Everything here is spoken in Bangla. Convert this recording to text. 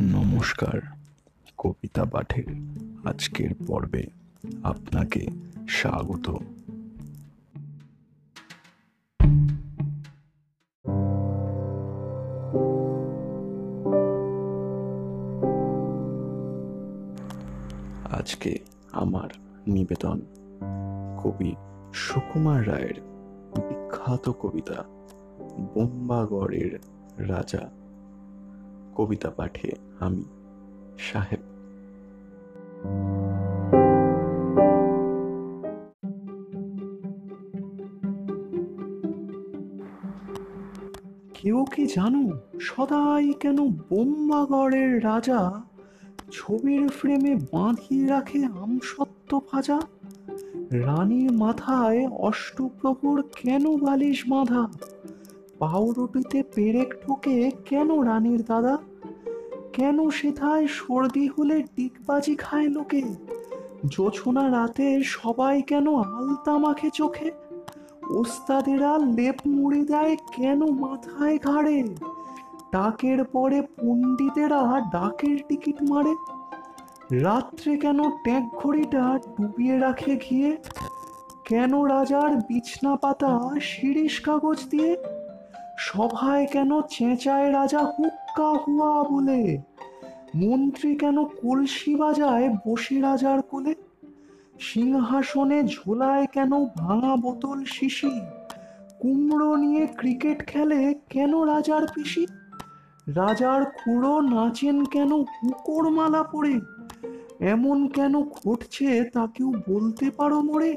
নমস্কার, কবিতা পাঠের আজকের পর্বে আপনাকে স্বাগত। আজকে আমার নিবেদন কবি সুকুমার রায়ের বিখ্যাত কবিতা, বোম্বাগড়ের রাজা কবিতা পাঠে আমি সাহেব। কেউ কি জানো, সদাই কেন বোম্বাগড়ের রাজা ছবির ফ্রেমে বাঁধিয়ে রাখে আমসত্ত্ব ভাজা? রানীর মাথায় অষ্টপ্রহর কেন বালিশ বাঁধা? পাউরুটিতে পেরেক ঠোকে কেন রানীর দাদা? কেন সেথায় সর্দি হলে টিকবাজি খায় লোকে? জোছনা রাতে সবাই কেন আলতা মাখে চোখে? ওস্তাদেরা লেপ মুড়ি দেয় কেন মাথায় ঘাড়ে? ডাকের পরে পণ্ডিতেরা ডাকের টিকিট মারে? রাত্রে কেন ট্যাগ ঘড়িটা ডুবিয়ে রাখে ঘিয়ে? কেন রাজার বিছনা পাতা শিরিষ কাগজ দিয়ে? সভায় কেন চেঁচায় রাজা হুক্কা হুয়া বলে? মন্ত্রী কেন কলসি বাজায় বসে রাজার কোলে? সিংহাসনে ঝোলায় কেন ভাঙা বোতল শিশি? কুমড়ো নিয়ে ক্রিকেট খেলে কেন রাজার পিসি? রাজার খুঁড়ো নাচেন কেন হুকোর মালা পরে? এমন কেন ঘটছে তা কেউ বলতে পারো মোরে?